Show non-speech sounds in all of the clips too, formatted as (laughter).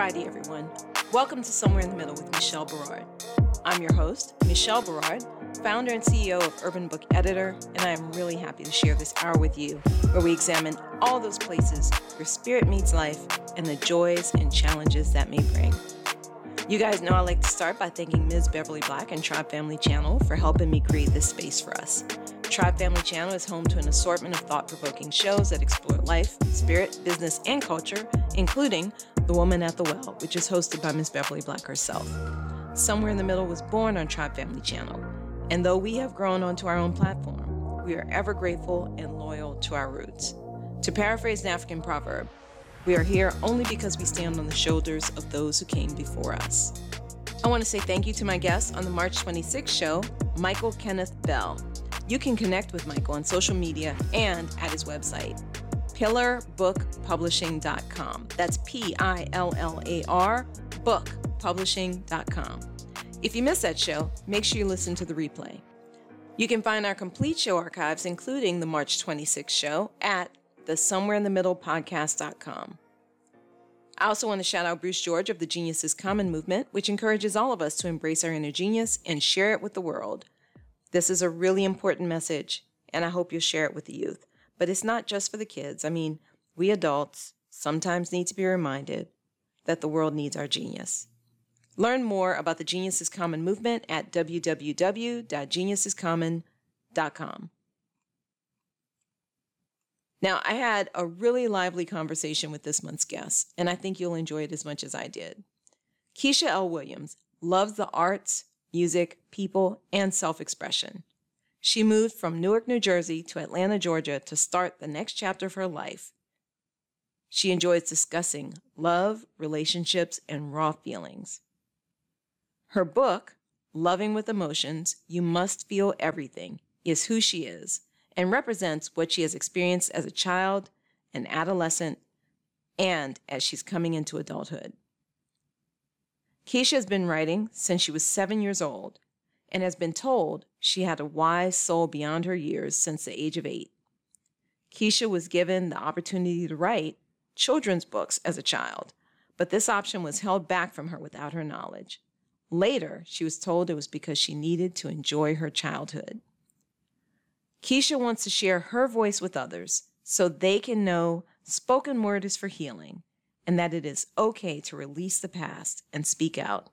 Friday, everyone. Welcome to Somewhere in the Middle with Michelle Berard. I'm your host, Michelle Berard, founder and CEO of Urban Book Editor, and I am really happy to share this hour with you where we examine all those places where spirit meets life and the joys and challenges that may bring. You guys know I like to start by thanking Ms. Beverly Black and Tribe Family Channel for helping me create this space for us. Tribe Family Channel is home to an assortment of thought provoking shows that explore life, spirit, business, and culture, including The Woman at the Well, which is hosted by Ms. Beverly Black herself. Somewhere in the Middle was born on Tribe Family Channel, and though we have grown onto our own platform, we are ever grateful and loyal to our roots. To paraphrase an African proverb, we are here only because we stand on the shoulders of those who came before us. I want to say thank you to my guest on the March 26th show, Michael Kenneth Bell. You can connect with Michael on social media and at his website, pillarbookpublishing.com. That's P I L L A R bookpublishing.com. If you missed that show, make sure you listen to the replay. You can find our complete show archives, including the March 26th show, at the Somewhere in the Middle podcast.com. I also want to shout out Bruce George of the Genius is Common movement, which encourages all of us to embrace our inner genius and share it with the world. This is a really important message, and I hope you'll share it with the youth. But it's not just for the kids. I mean, we adults sometimes need to be reminded that the world needs our genius. Learn more about the Genius is Common movement at www.geniusescommon.com. Now, I had a really lively conversation with this month's guest, and I think you'll enjoy it as much as I did. Keisha L. Williams loves the arts, music, people, and self expression. She moved from Newark, New Jersey to Atlanta, Georgia to start the next chapter of her life. She enjoys discussing love, relationships, and raw feelings. Her book, Loving with Emotions You Must Feel Everything, is who she is and represents what she has experienced as a child, an adolescent, and as she's coming into adulthood. Keisha has been writing since she was seven years old and has been told she had a wise soul beyond her years since the age of eight. Keisha was given the opportunity to write children's books as a child, but this option was held back from her without her knowledge. Later, she was told it was because she needed to enjoy her childhood. Keisha wants to share her voice with others so they can know spoken word is for healing and that it is okay to release the past and speak out.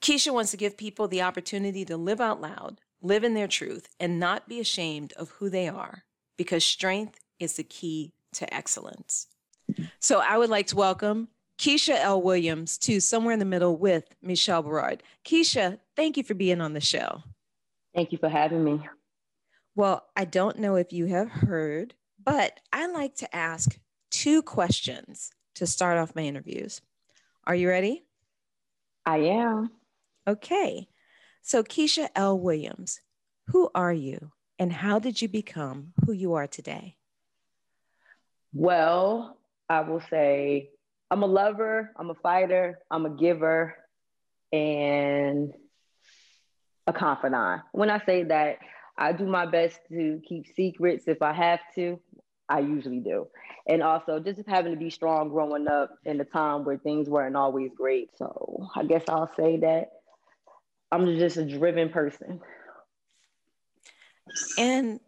Keisha wants to give people the opportunity to live out loud, live in their truth, and not be ashamed of who they are, because strength is the key to excellence. So I would like to welcome Keisha L. Williams to Somewhere in the Middle with Michelle Berard. Keisha, thank you for being on the show. Thank you for having me. Well, I don't know if you have heard, but I like to ask two questions to start off my interviews. Are you ready? I am. Okay. So, Keisha L. Williams, who are you and how did you become who you are today? Well, I will say I'm a lover, I'm a fighter, I'm a giver, and a confidant. When I say that, I do my best to keep secrets if I have to. I usually do. And also just having to be strong growing up in a time where things weren't always great. So I guess I'll say that I'm just a driven person. And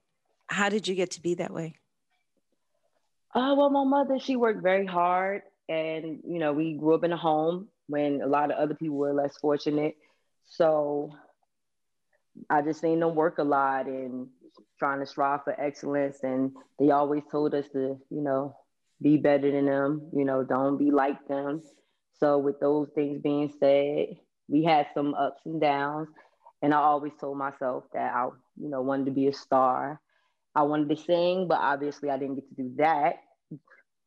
how did you get to be that way? Uh, well, my mother, she worked very hard. And, you know, we grew up in a home when a lot of other people were less fortunate. So I just seen them work a lot and trying to strive for excellence. And they always told us to, you know, be better than them, you know, don't be like them. So, with those things being said, we had some ups and downs. And I always told myself that I, you know, wanted to be a star. I wanted to sing, but obviously I didn't get to do that.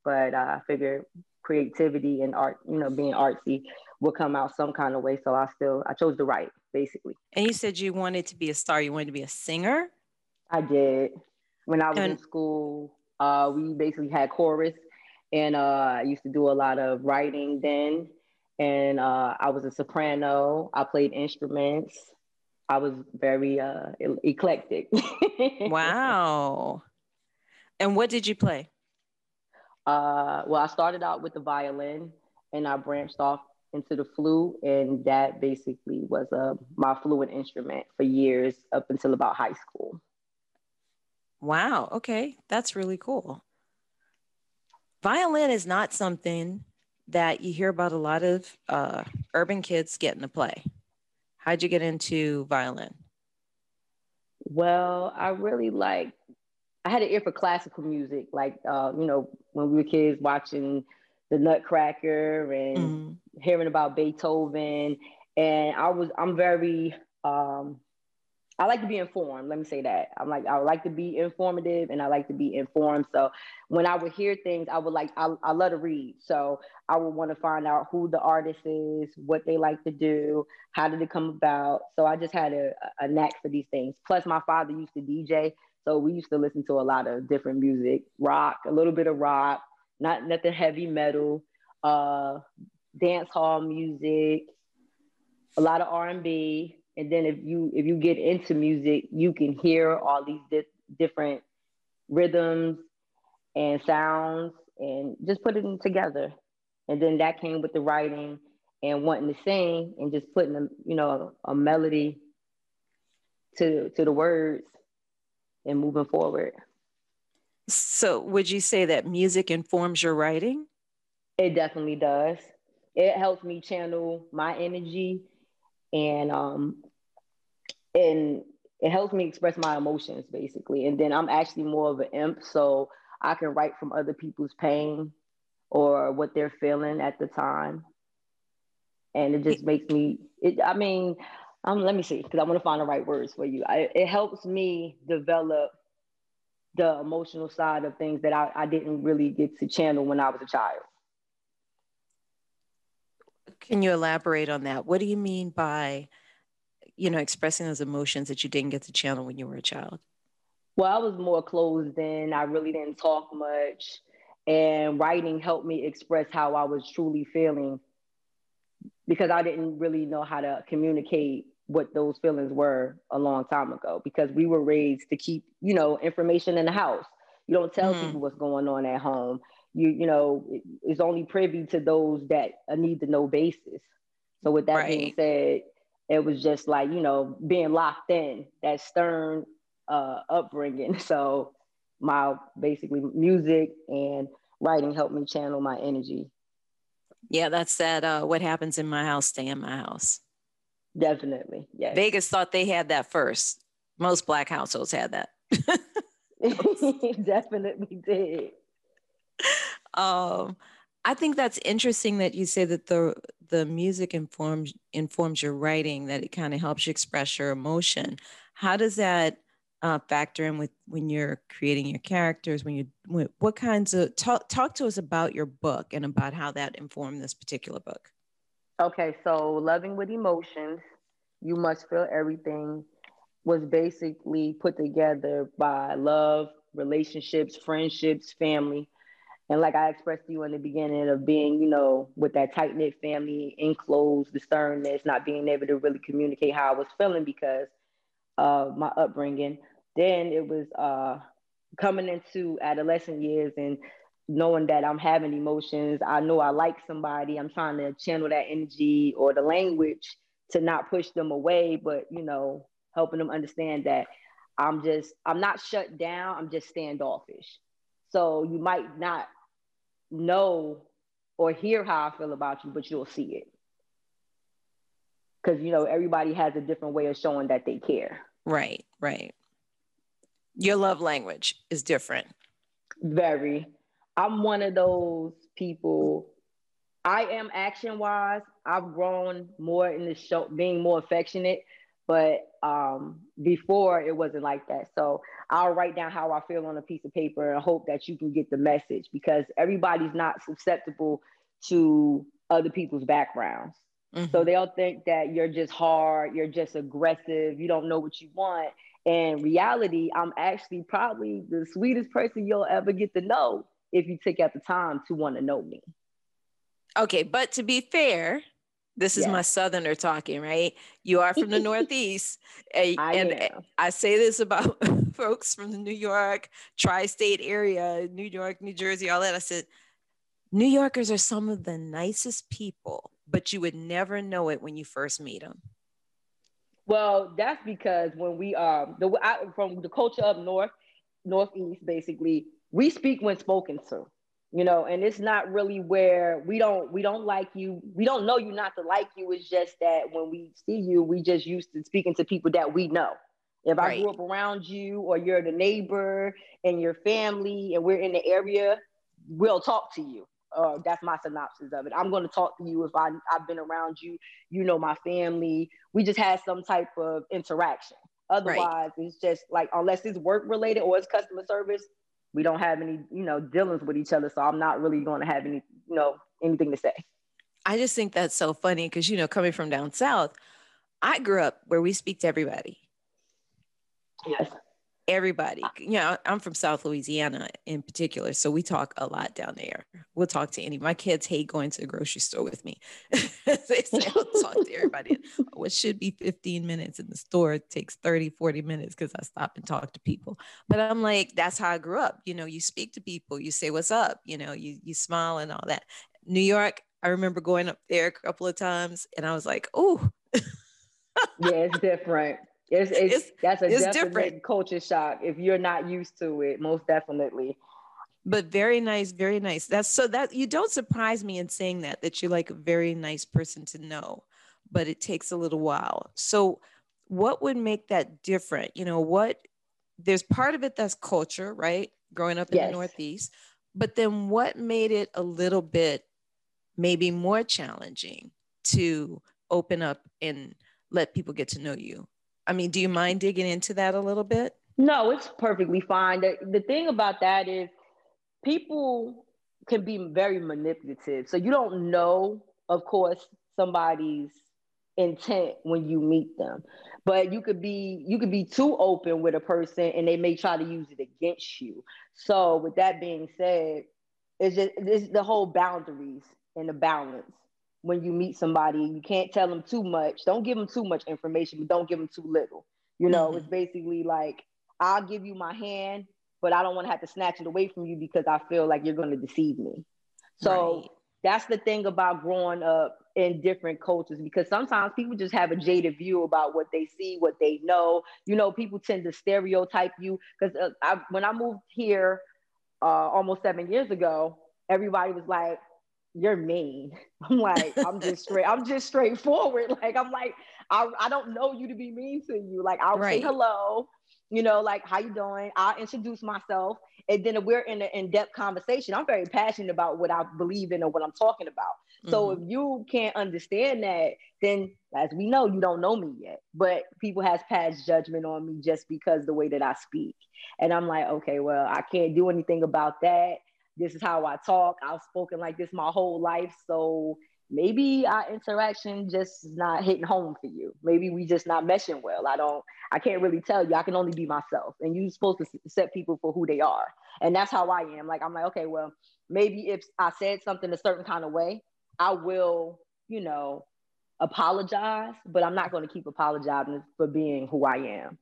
But uh, I figured creativity and art, you know, being artsy would come out some kind of way. So I still, I chose to write basically. And you said you wanted to be a star. You wanted to be a singer? I did. When I was and- in school, uh, we basically had chorus, and uh, I used to do a lot of writing then. And uh, I was a soprano. I played instruments. I was very uh, eclectic. (laughs) wow. And what did you play? Uh, well, I started out with the violin, and I branched off into the flute, and that basically was uh, my fluent instrument for years up until about high school. Wow. Okay. That's really cool. Violin is not something that you hear about a lot of uh, urban kids getting to play. How'd you get into violin? Well, I really like, I had an ear for classical music, like, uh, you know, when we were kids watching the Nutcracker and mm-hmm. hearing about Beethoven. And I was, I'm very, um, I like to be informed. Let me say that. I'm like, I like to be informative and I like to be informed. So when I would hear things, I would like, I, I love to read. So I would want to find out who the artist is, what they like to do, how did it come about. So I just had a, a knack for these things. Plus, my father used to DJ. So we used to listen to a lot of different music, rock, a little bit of rock, not nothing heavy metal, uh, dance hall music, a lot of R&B and then if you if you get into music you can hear all these di- different rhythms and sounds and just put it together. And then that came with the writing and wanting to sing and just putting a you know a melody to to the words and moving forward. So would you say that music informs your writing? It definitely does. It helps me channel my energy and um and it helps me express my emotions basically. And then i'm actually more of an imp so i can write from other people's pain or what they're feeling at the time. And it just makes me it i mean um, let me see because i want to find the right words for you. I, it helps me develop the emotional side of things that I, I didn't really get to channel when i was a child can you elaborate on that? What do you mean by, you know, expressing those emotions that you didn't get to channel when you were a child? Well, I was more closed in. I really didn't talk much. And writing helped me express how I was truly feeling because I didn't really know how to communicate what those feelings were a long time ago because we were raised to keep, you know, information in the house. You don't tell mm-hmm. people what's going on at home you you know is only privy to those that need to know basis. So with that right. being said, it was just like you know being locked in that stern uh, upbringing. (laughs) So my basically music and writing helped me channel my energy. Yeah, that's that. Uh, what happens in my house, stay in my house. Definitely. Yeah. Vegas thought they had that first. Most black households had that. (laughs) (laughs) Definitely did (laughs) um, I think that's interesting that you say that the the music informs informs your writing, that it kind of helps you express your emotion. How does that uh, factor in with when you're creating your characters? When you what kinds of talk talk to us about your book and about how that informed this particular book? Okay, so loving with emotions, you must feel everything was basically put together by love, relationships, friendships, family, and like I expressed to you in the beginning of being, you know, with that tight knit family, enclosed, the sternness, not being able to really communicate how I was feeling because of my upbringing. Then it was uh, coming into adolescent years and knowing that I'm having emotions. I know I like somebody. I'm trying to channel that energy or the language to not push them away, but you know, helping them understand that I'm just I'm not shut down. I'm just standoffish. So you might not know or hear how I feel about you, but you'll see it. Because, you know, everybody has a different way of showing that they care. Right, right. Your love language is different. Very. I'm one of those people. I am action wise. I've grown more in the show, being more affectionate but um, before it wasn't like that. So I'll write down how I feel on a piece of paper and hope that you can get the message because everybody's not susceptible to other people's backgrounds. Mm-hmm. So they'll think that you're just hard, you're just aggressive, you don't know what you want. And reality, I'm actually probably the sweetest person you'll ever get to know if you take out the time to want to know me. Okay, but to be fair, this is yes. my southerner talking, right? You are from the Northeast. and, (laughs) I and I say this about (laughs) folks from the New York, tri state area, New York, New Jersey, all that. I said, New Yorkers are some of the nicest people, but you would never know it when you first meet them. Well, that's because when we um the I, from the culture up north, northeast, basically, we speak when spoken to, you know, and it's not really where we don't we don't like you, we don't know you not to like you. It's just that when we see you, we just used to speaking to people that we know. If right. I grew up around you, or you're the neighbor and your family, and we're in the area, we'll talk to you uh, that's my synopsis of it. I'm going to talk to you if I, I've been around you, you know, my family. We just had some type of interaction. Otherwise, right. it's just like, unless it's work related or it's customer service, we don't have any, you know, dealings with each other. So I'm not really going to have any, you know, anything to say. I just think that's so funny because, you know, coming from down south, I grew up where we speak to everybody. Yes everybody you know i'm from south louisiana in particular so we talk a lot down there. We'll talk to any my kids hate going to the grocery store with me. (laughs) They say i'll talk to everybody. What should be 15 minutes in the store takes 30 40 minutes because i stop and talk to people. But i'm like that's how i grew up you know you speak to people you say what's up you know you you smile and all that. New york i remember going up there a couple of times and i was like oh yeah it's different it's, it's, it's that's a it's different. culture shock if you're not used to it, most definitely. But very nice, very nice. That's so that you don't surprise me in saying that, that you're like a very nice person to know, but it takes a little while. So, what would make that different? You know, what there's part of it that's culture, right? Growing up in yes. the Northeast. But then what made it a little bit maybe more challenging to open up and let people get to know you? I mean, do you mind digging into that a little bit? No, it's perfectly fine. The, the thing about that is people can be very manipulative. So you don't know, of course, somebody's intent when you meet them. But you could be you could be too open with a person and they may try to use it against you. So with that being said, it's just it's the whole boundaries and the balance when you meet somebody. You can't tell them too much. Don't give them too much information, but don't give them too little. You know, mm-hmm. it's basically like I'll give you my hand, but I don't want to have to snatch it away from you because I feel like you're going to deceive me. So right. that's the thing about growing up in different cultures because sometimes people just have a jaded view about what they see, what they know. You know, people tend to stereotype you because uh, when I moved here uh, almost seven years ago, everybody was like, you're mean. (laughs) I'm like, I'm just straight, I'm just straightforward. (laughs) Like, I'm like, I, I don't know you to be mean to you. Like, I'll right. say hello, you know, like, how you doing? I'll introduce myself. And then we're in an in-depth conversation. I'm very passionate about what I believe in or what I'm talking about. So mm-hmm. if you can't understand that, then as we know, you don't know me yet. But people has passed judgment on me just because the way that I speak. And I'm like, okay, well, I can't do anything about that this is how I talk. I've spoken like this my whole life. So maybe our interaction just is not hitting home for you. Maybe we just not meshing well. I don't, I can't really tell you. I can only be myself. And you're supposed to set people for who they are. And that's how I am. Like, I'm like, okay, well, maybe if I said something a certain kind of way, I will, you know, apologize, but I'm not going to keep apologizing for being who I am.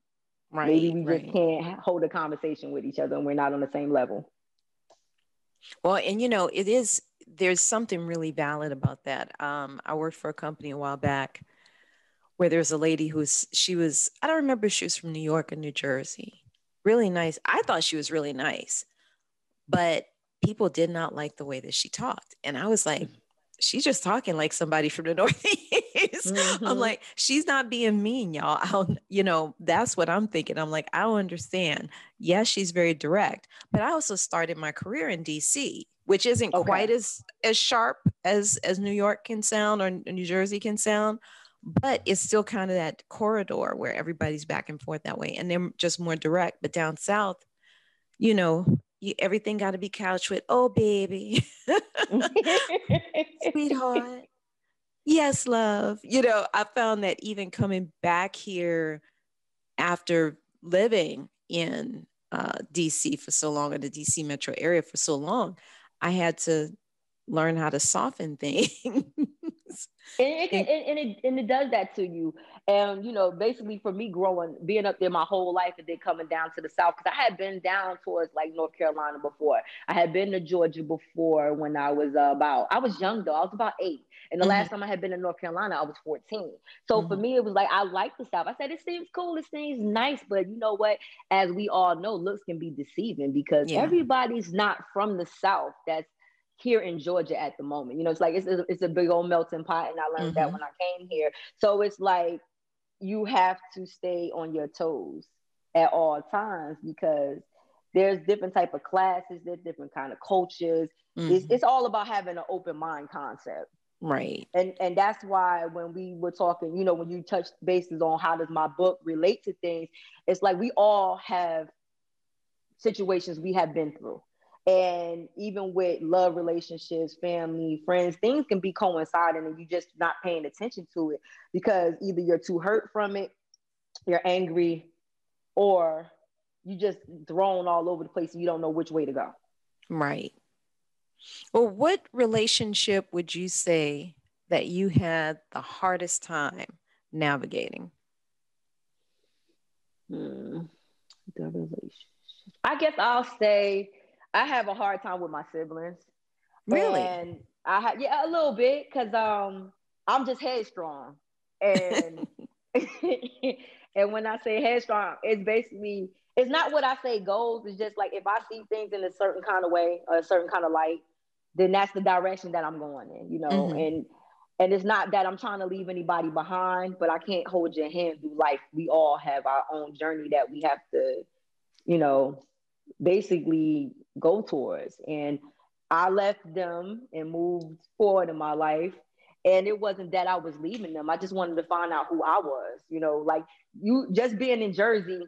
Right, maybe we right. just can't hold a conversation with each other and we're not on the same level. Well, and you know, it is, there's something really valid about that. Um, I worked for a company a while back where there's a lady who's, she was, I don't remember if she was from New York or New Jersey. Really nice. I thought she was really nice, but people did not like the way that she talked. And I was like, she's just talking like somebody from the (laughs) Northeast. (laughs) Mm-hmm. I'm like, she's not being mean, y'all. (laughs) I'll, you know, that's what I'm thinking. I'm like, I don't understand. Yes, she's very direct, but I also started my career in DC, which isn't okay. quite as as sharp as as New York can sound or New Jersey can sound, but it's still kind of that corridor where everybody's back and forth that way, and they're just more direct. But down south, you know, you, everything got to be couched with, oh, baby, (laughs) sweetheart. Yes, love. You know, I found that even coming back here after living in uh, DC for so long, in the DC metro area for so long, I had to learn how to soften things. (laughs) things. And it, can, and, and, it and it does that to you. And you know, basically for me growing, being up there my whole life, and then coming down to the south, because I had been down towards like North Carolina before. I had been to Georgia before when I was uh, about I was young though. I was about eight. And the mm-hmm. last time I had been in North Carolina, I was 14. So mm-hmm. for me, it was like I like the South. I said it seems cool, it seems nice, but you know what? As we all know, looks can be deceiving because yeah. everybody's not from the South. That's here in Georgia at the moment. You know, it's like it's a, it's a big old melting pot, and I learned mm-hmm. that when I came here. So it's like you have to stay on your toes at all times because there's different type of classes, there's different kind of cultures. Mm-hmm. It's, it's all about having an open mind concept. Right. And and that's why when we were talking, you know, when you touch bases on how does my book relate to things, it's like we all have situations we have been through. And even with love relationships, family, friends, things can be coinciding and you just not paying attention to it because either you're too hurt from it, you're angry, or you just thrown all over the place and you don't know which way to go. Right. Well, what relationship would you say that you had the hardest time navigating? Hmm. The relationship. I guess I'll say I have a hard time with my siblings. Really? And I have yeah, a little bit because um I'm just headstrong. And (laughs) (laughs) and when I say headstrong, it's basically it's not what I say goes. It's just like if I see things in a certain kind of way or a certain kind of light, then that's the direction that I'm going in, you know. Mm-hmm. And and it's not that I'm trying to leave anybody behind, but I can't hold your hand through life. We all have our own journey that we have to, you know, basically go towards. And I left them and moved forward in my life. And it wasn't that I was leaving them. I just wanted to find out who I was. You know, like you just being in Jersey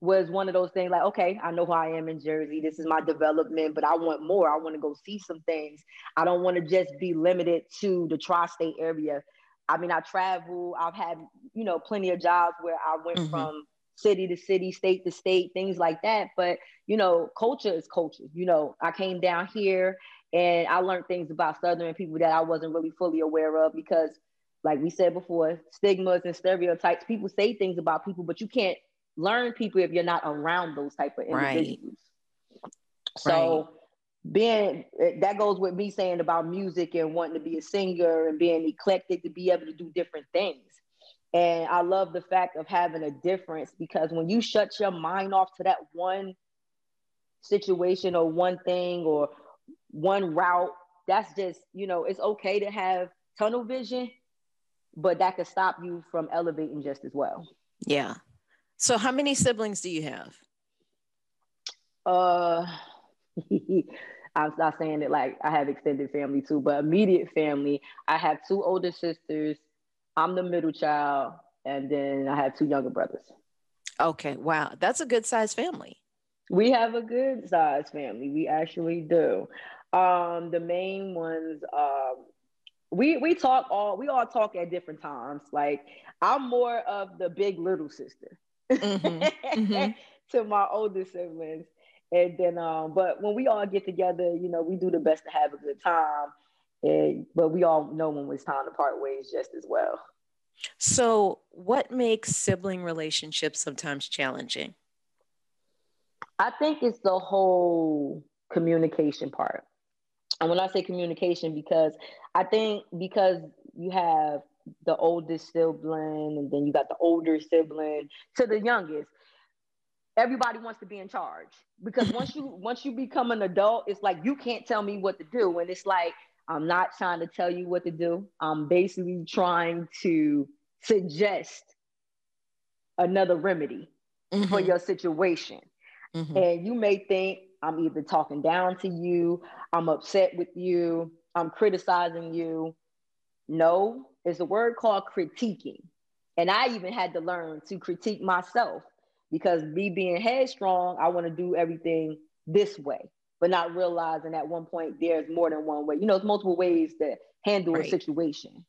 was one of those things like, okay, I know who I am in Jersey. This is my development, but I want more. I want to go see some things. I don't want to just be limited to the tri state area. I mean, I travel, I've had, you know, plenty of jobs where I went mm-hmm. from city to city, state to state, things like that. But, you know, culture is culture. You know, I came down here and I learned things about Southern people that I wasn't really fully aware of because, like we said before, stigmas and stereotypes, people say things about people, but you can't learn people if you're not around those type of individuals. Right. So right. being that goes with me saying about music and wanting to be a singer and being eclectic to be able to do different things. And I love the fact of having a difference because when you shut your mind off to that one situation or one thing or one route, that's just, you know, it's okay to have tunnel vision, but that could stop you from elevating just as well. Yeah. So how many siblings do you have? Uh (laughs) I'm not saying it like I have extended family too, but immediate family, I have two older sisters I'm the middle child, and then I have two younger brothers. Okay, wow, that's a good sized family. We have a good sized family. We actually do. Um, the main ones, um, we we talk all we all talk at different times. Like I'm more of the big little sister mm-hmm. Mm-hmm. (laughs) to my older siblings. And then um, but when we all get together, you know, we do the best to have a good time. And, but we all know when it's time to part ways just as well. So, what makes sibling relationships sometimes challenging? I think it's the whole communication part. And when I say communication, because I think because you have the oldest sibling and then you got the older sibling to the youngest, everybody wants to be in charge. Because once you (laughs) once you become an adult, it's like you can't tell me what to do. And it's like I'm not trying to tell you what to do. I'm basically trying to suggest another remedy mm-hmm. for your situation. Mm-hmm. And you may think I'm either talking down to you, I'm upset with you, I'm criticizing you. No, it's a word called critiquing. And I even had to learn to critique myself because me being headstrong, I want to do everything this way but not realizing at one point there's more than one way. You know, it's multiple ways to handle right. a situation.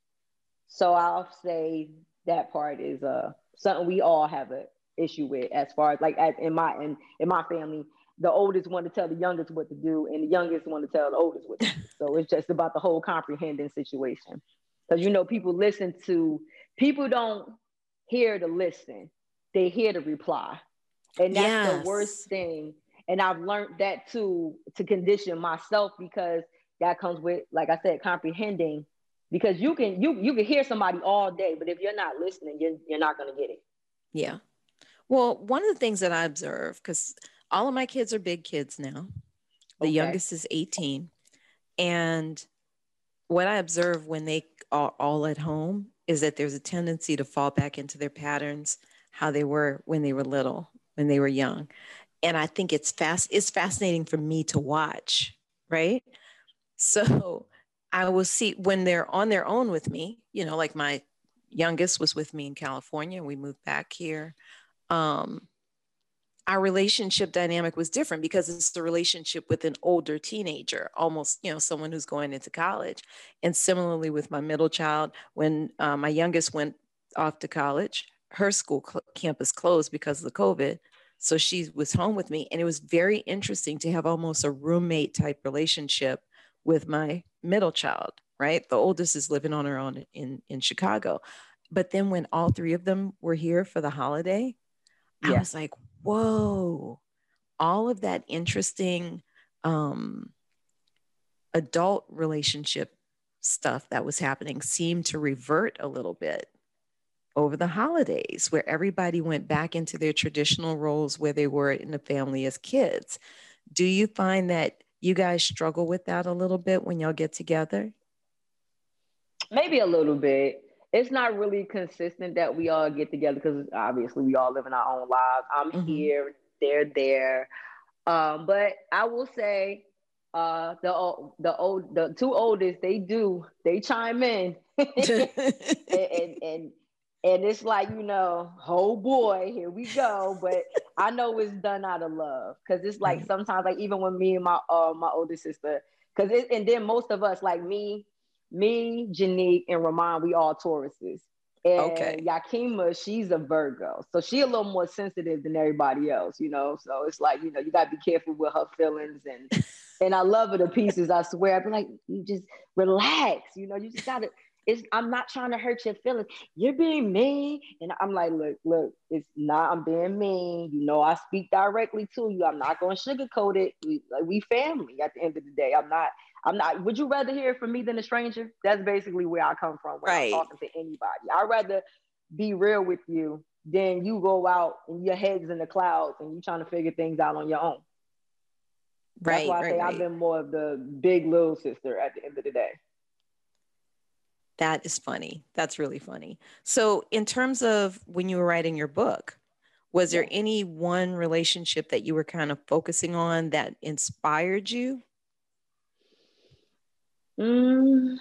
So I'll say that part is uh something we all have an issue with as far as like in my in, in my family, the oldest one to tell the youngest what to do, and the youngest one to tell the oldest what to do. (laughs) so it's just about the whole comprehending situation. Because you know, people listen to people don't hear to listen, they hear to reply. And that's yes. the worst thing. And I've learned that too to condition myself because that comes with, like I said, comprehending. Because you can you you can hear somebody all day, but if you're not listening, you're you're not gonna get it. Yeah. Well, one of the things that I observe, because all of my kids are big kids now. The okay. youngest is 18. And what I observe when they are all at home is that there's a tendency to fall back into their patterns, how they were when they were little, when they were young. And I think it's fast, it's fascinating for me to watch, right? So I will see when they're on their own with me, you know, like my youngest was with me in California. We moved back here. Um, our relationship dynamic was different because it's the relationship with an older teenager, almost, you know, someone who's going into college. And similarly with my middle child, when uh, my youngest went off to college, her school cl- campus closed because of the COVID. So she was home with me. And it was very interesting to have almost a roommate type relationship with my middle child, right? The oldest is living on her own in, in Chicago. But then when all three of them were here for the holiday, yeah. I was like, whoa, all of that interesting um, adult relationship stuff that was happening seemed to revert a little bit over the holidays, where everybody went back into their traditional roles where they were in the family as kids. Do you find that you guys struggle with that a little bit when y'all get together? Maybe a little bit it's not really consistent that we all get together because obviously we all live in our own lives. I'm mm-hmm. here, they're there. Um, but I will say uh, the the old the two oldest they do they chime in (laughs) and, and, and and it's like you know oh boy here we go but i know it's done out of love because it's like sometimes like even when me and my uh my older sister because and then most of us like me me, Janique, and Ramon, we all Tauruses. And okay. Yakima, she's a Virgo. So she a little more sensitive than everybody else, you know. So it's like, you know, you gotta be careful with her feelings and (laughs) and I love her to pieces, I swear. I'd be like, you just relax, you know, you just gotta it's I'm not trying to hurt your feelings. You're being mean. And I'm like, look, look, it's not, I'm being mean. You know, I speak directly to you. I'm not gonna sugarcoat it. We like we family at the end of the day. I'm not I'm not. Would you rather hear from me than a stranger? That's basically where I come from when right. I'm talking to anybody. I'd rather be real with you than you go out and your head's in the clouds and you trying to figure things out on your own. Right. That's why I right, say right. I've been more of the big little sister at the end of the day. That is funny. That's really funny. So, in terms of when you were writing your book, was there any one relationship that you were kind of focusing on that inspired you? Mm,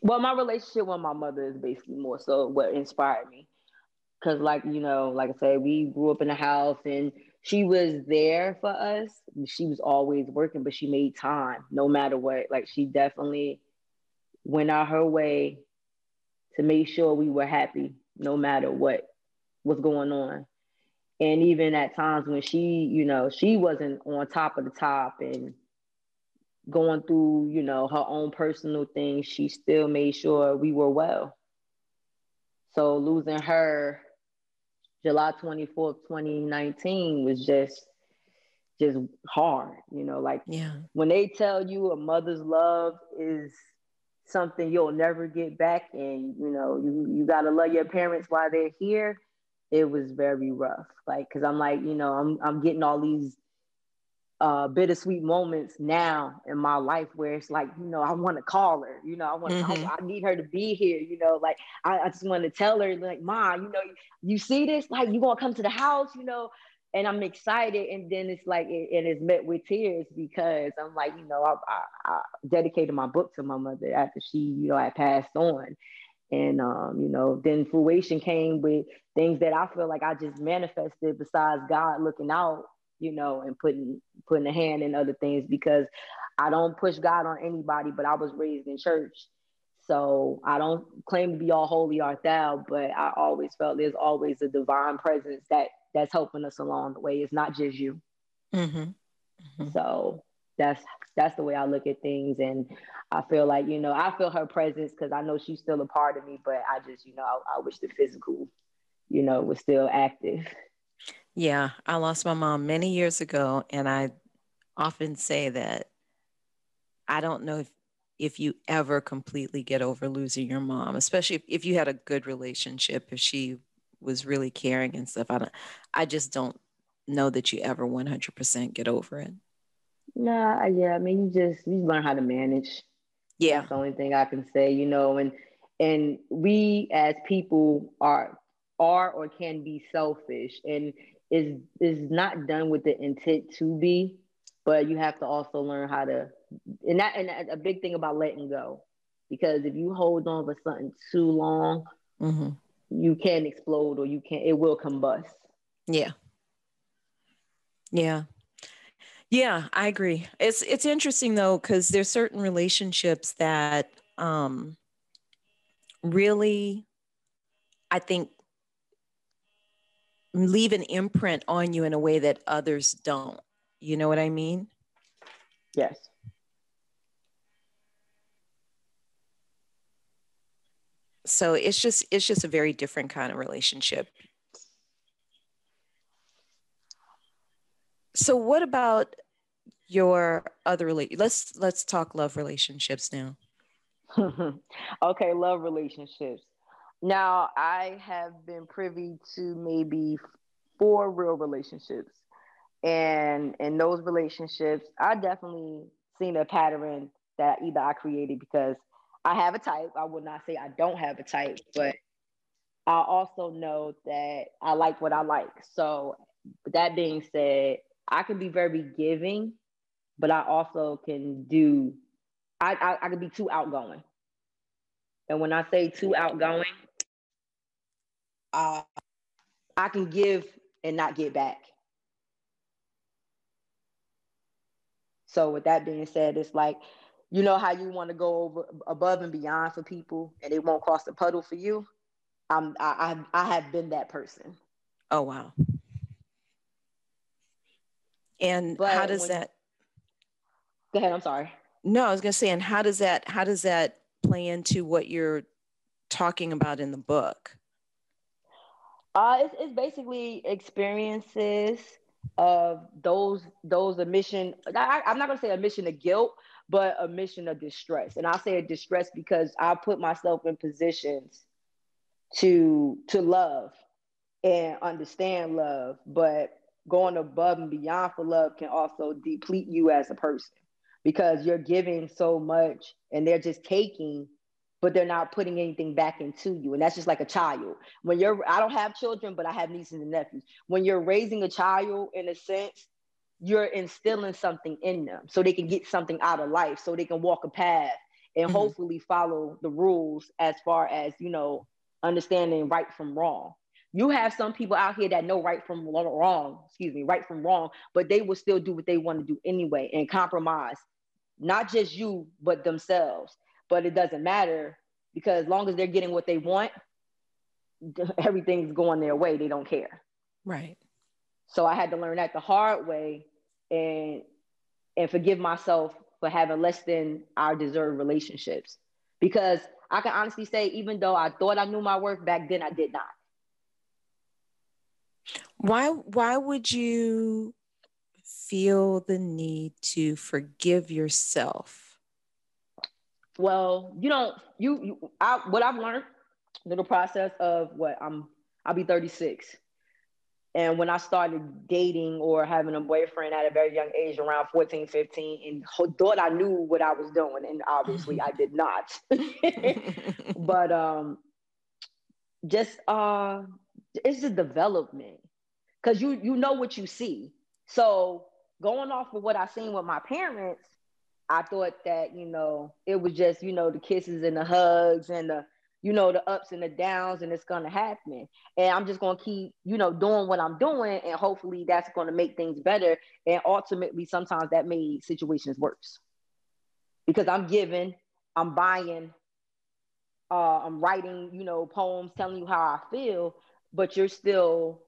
well, my relationship with my mother is basically more so what inspired me. Cause like, you know, like I said, we grew up in a house and she was there for us. She was always working, but she made time no matter what. Like she definitely went out her way to make sure we were happy no matter what was going on. And even at times when she, you know, she wasn't on top of the top and going through, you know, her own personal things, she still made sure we were well. So losing her July 24th, 2019 was just just hard, you know, like yeah. when they tell you a mother's love is something you'll never get back and you know, you you got to love your parents while they're here. It was very rough. Like cuz I'm like, you know, I'm I'm getting all these uh, bittersweet moments now in my life where it's like, you know, I want to call her, you know, I want, mm-hmm. I, I, need her to be here, you know, like I, I just want to tell her, like, Ma, you know, you see this, like, you gonna come to the house, you know, and I'm excited, and then it's like, it, and it's met with tears because I'm like, you know, I, I, I dedicated my book to my mother after she, you know, had passed on, and um, you know, then fruition came with things that I feel like I just manifested besides God looking out you know, and putting putting a hand in other things because I don't push God on anybody, but I was raised in church. So I don't claim to be all holy art thou, but I always felt there's always a divine presence that that's helping us along the way. It's not just you. Mm-hmm. Mm-hmm. So that's that's the way I look at things. And I feel like, you know, I feel her presence because I know she's still a part of me, but I just, you know, I, I wish the physical, you know, was still active. Yeah, I lost my mom many years ago, and I often say that I don't know if if you ever completely get over losing your mom, especially if, if you had a good relationship, if she was really caring and stuff. I don't I just don't know that you ever 100% get over it. Nah, yeah, I mean, you just you learn how to manage. Yeah, that's the only thing I can say, you know. And and we as people are are or can be selfish, and is is not done with the intent to be, but you have to also learn how to. And that and a big thing about letting go, because if you hold on for something too long, mm-hmm. You can explode or you can it will combust. Yeah. Yeah. Yeah, I agree. It's it's interesting though because there's certain relationships that um, really, I think, leave an imprint on you in a way that others don't. You know what I mean? Yes. So it's just it's just a very different kind of relationship. So what about your other relate let's let's talk love relationships now. (laughs) Okay love relationships. Now i have been privy to maybe four real relationships. And in those relationships i definitely seen a pattern that either i created because i have a type i would not say i don't have a type but i also know that i like what i like so that being said i can be very giving but I also can do, I, I, I can be too outgoing. And when I say too outgoing, uh, I can give and not get back. So with that being said, it's like, you know how you want to go over above and beyond for people and they won't cross the puddle for you. I'm I I, I have been that person. Oh wow. And but how does that Go ahead. I'm sorry. No, I was going to say, and how does that how does that play into what you're talking about in the book? Uh, it's, it's basically experiences of those those admission I, I'm not going to say admission of guilt, but a mission of distress. And I say a distress because I put myself in positions to to love and understand love, but going above and beyond for love can also deplete you as a person because you're giving so much and they're just taking but they're not putting anything back into you. And that's just like a child. When you're i don't have children but i have nieces and nephews. When you're raising a child in a sense you're instilling something in them so they can get something out of life so they can walk a path and mm-hmm. hopefully follow the rules as far as you know understanding right from wrong you have some people out here that know right from wrong excuse me right from wrong but they will still do what they want to do anyway and compromise not just you, but themselves. But it doesn't matter because as long as they're getting what they want, (laughs) everything's going their way. They don't care. Right. So I had to learn that the hard way and and forgive myself for having less than our deserved relationships. Because I can honestly say, even though I thought I knew my worth back then, I did not. Why why would you feel the need to forgive yourself? Well, you don't. You, you I, what I've learned, little process of what I'm. I'll be 36, and when I started dating or having a boyfriend at a very young age, around 14, 15, and thought I knew what I was doing, and obviously I did not. (laughs) (laughs) but um, just uh, it's the development because you you know what you see. So going off of what I seen with my parents, I thought that, you know, it was just, you know, the kisses and the hugs and the, you know, the ups and the downs, and it's gonna happen. And I'm just gonna keep, you know, doing what I'm doing, and hopefully that's gonna make things better. And ultimately, sometimes that made situations worse because I'm giving, I'm buying, uh, I'm writing, you know, poems telling you how I feel, but you're still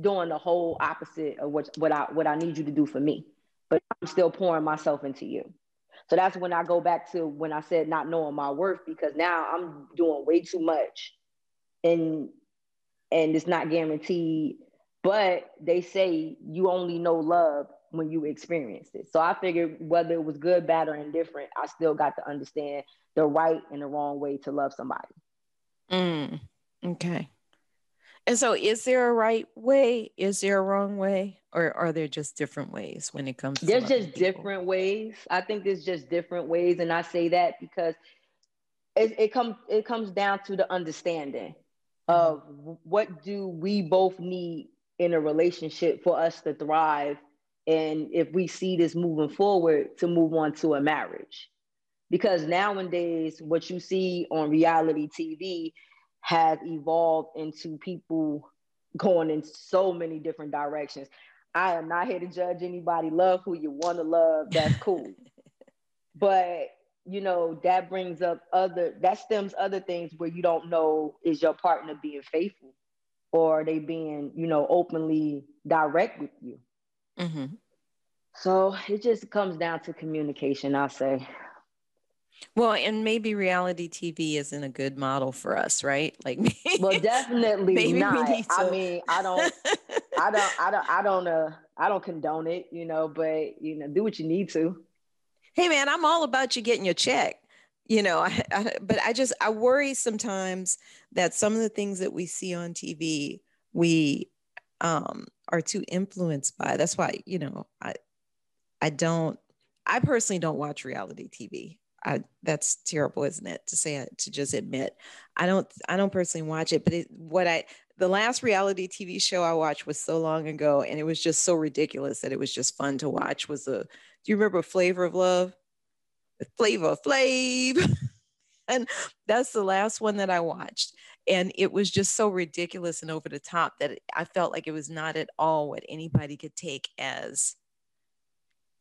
doing the whole opposite of what what I what I need you to do for me. but I'm still pouring myself into you. So that's when I go back to when I said not knowing my worth because now I'm doing way too much and and it's not guaranteed. But they say you only know love when you experience it. So I figured whether it was good, bad, or indifferent, I still got to understand the right and the wrong way to love somebody. Mm, okay. And so, is there a right way? Is there a wrong way? Or are there just different ways when it comes to There's just people? different ways. I think there's just different ways. And I say that because it, it comes it comes down to the understanding mm-hmm. of what do we both need in a relationship for us to thrive and if we see this moving forward to move on to a marriage because nowadays what you see on reality tv has evolved into people going in so many different directions i am not here to judge anybody love who you want to love that's cool (laughs) but you know, that brings up other, that stems other things where you don't know is your partner being faithful or they being, you know, openly direct with you. Mm-hmm. So it just comes down to communication, I'll say. Well, and maybe reality TV isn't a good model for us, right? Like, (laughs) well, definitely maybe not. To... I mean, I don't, I (laughs) don't, I don't, I don't, uh, I don't condone it, you know. But you know, do what you need to hey man i'm all about you getting your check you know I, (laughs) I, but i just i worry sometimes that some of the things that we see on tv we um, are too influenced by that's why you know i i don't i personally don't watch reality tv I, that's terrible isn't it to say it to just admit i don't i don't personally watch it but it, what i the last reality tv show i watched was so long ago and it was just so ridiculous that it was just fun to watch was the do you remember Flavor of Love? Flavor Flav. (laughs) and that's the last one that I watched. And it was just so ridiculous and over the top that I felt like it was not at all what anybody could take as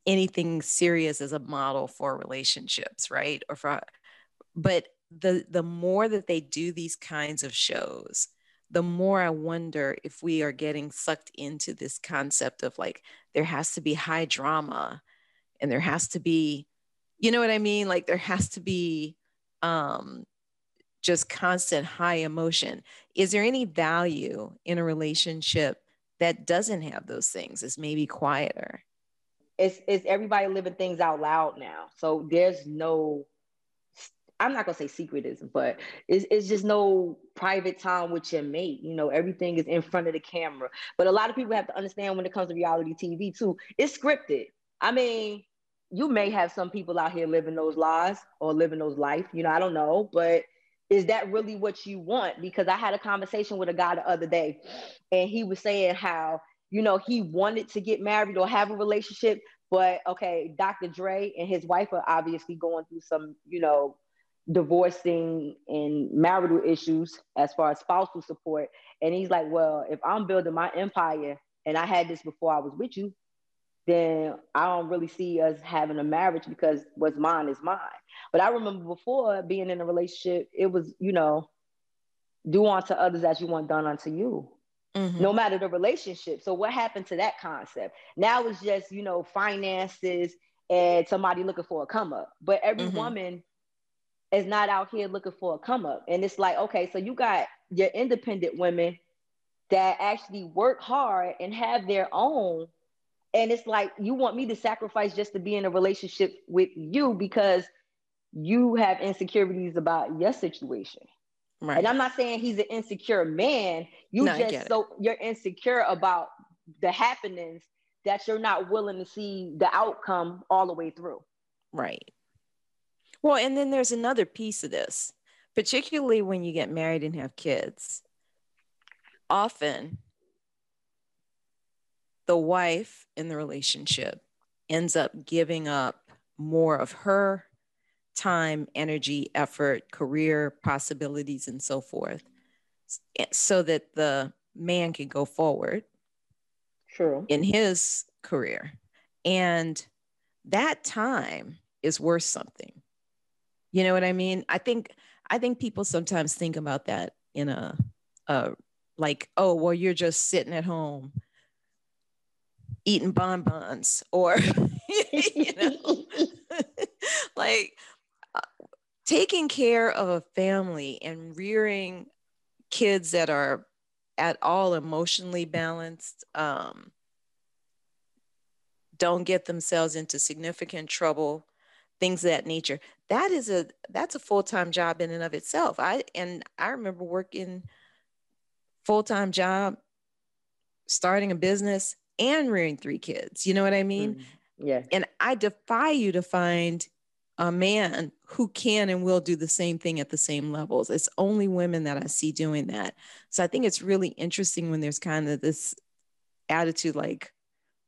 anything serious as a model for relationships, right? Or for but the the more that they do these kinds of shows, the more I wonder if we are getting sucked into this concept of like there has to be high drama and there has to be you know what i mean? Like there has to be um just constant high emotion. Is there any value in a relationship that doesn't have those things is maybe quieter it's it's everybody living things out loud now so there's no i'm not gonna say secretism but it's, it's just no private time with your mate you know everything is in front of the camera but a lot of people have to understand when it comes to reality tv too it's scripted i mean you may have some people out here living those lives or living those life. You know, I don't know, but is that really what you want? Because I had a conversation with a guy the other day, and he was saying how you know he wanted to get married or have a relationship, but okay, Dr. Dre and his wife are obviously going through some, you know, divorcing and marital issues as far as spousal support. And he's like, well, if I'm building my empire and I had this before I was with you, then I don't really see us having a marriage because what's mine is mine. But I remember before being in a relationship, it was, you know, do unto others as you want done unto you. Mm-hmm. No matter the relationship. So what happened to that concept? Now it's just, you know, finances and somebody looking for a come up. But every mm-hmm. woman is not out here looking for a come up. And it's like, okay, so you got your independent women that actually work hard and have their own and it's like you want me to sacrifice just to be in a relationship with you because you have insecurities about your situation right. And i'm not saying he's an insecure man. You no, just so you're insecure about the happenings that you're not willing to see the outcome all the way through. Right. Well and then there's another piece of this particularly when you get married and have kids. Often the wife in the relationship ends up giving up more of her time, energy, effort, career possibilities, and so forth, eh, so that the man can go forward True. in his career. And that time is worth something. You know what I mean? I think I think people sometimes think about that in a, a like, oh, well, you're just sitting at home eating bonbons or (laughs) you know (laughs) (laughs) like taking care of a family and rearing kids that are at all emotionally balanced um, don't get themselves into significant trouble things of that nature. That is a that's a full-time job in and of itself. I and i remember working full-time job starting a business and rearing three kids. You know what i mean? Mm, yeah and i defy you to find a man who can and will do the same thing at the same levels it's only women that i see doing that so i think it's really interesting when there's kind of this attitude like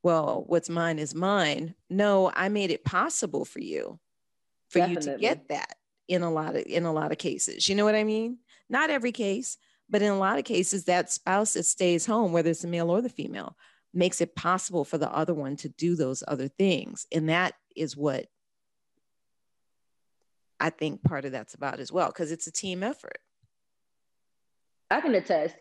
well, what's mine is mine. No, I made it possible for you, for Definitely. you to get that in a lot of in a lot of cases. You know what I mean? Not every case, but in a lot of cases, that spouse that stays home, whether it's the male or the female, makes it possible for the other one to do those other things. And that is what I think part of that's about as well, because it's a team effort. I can attest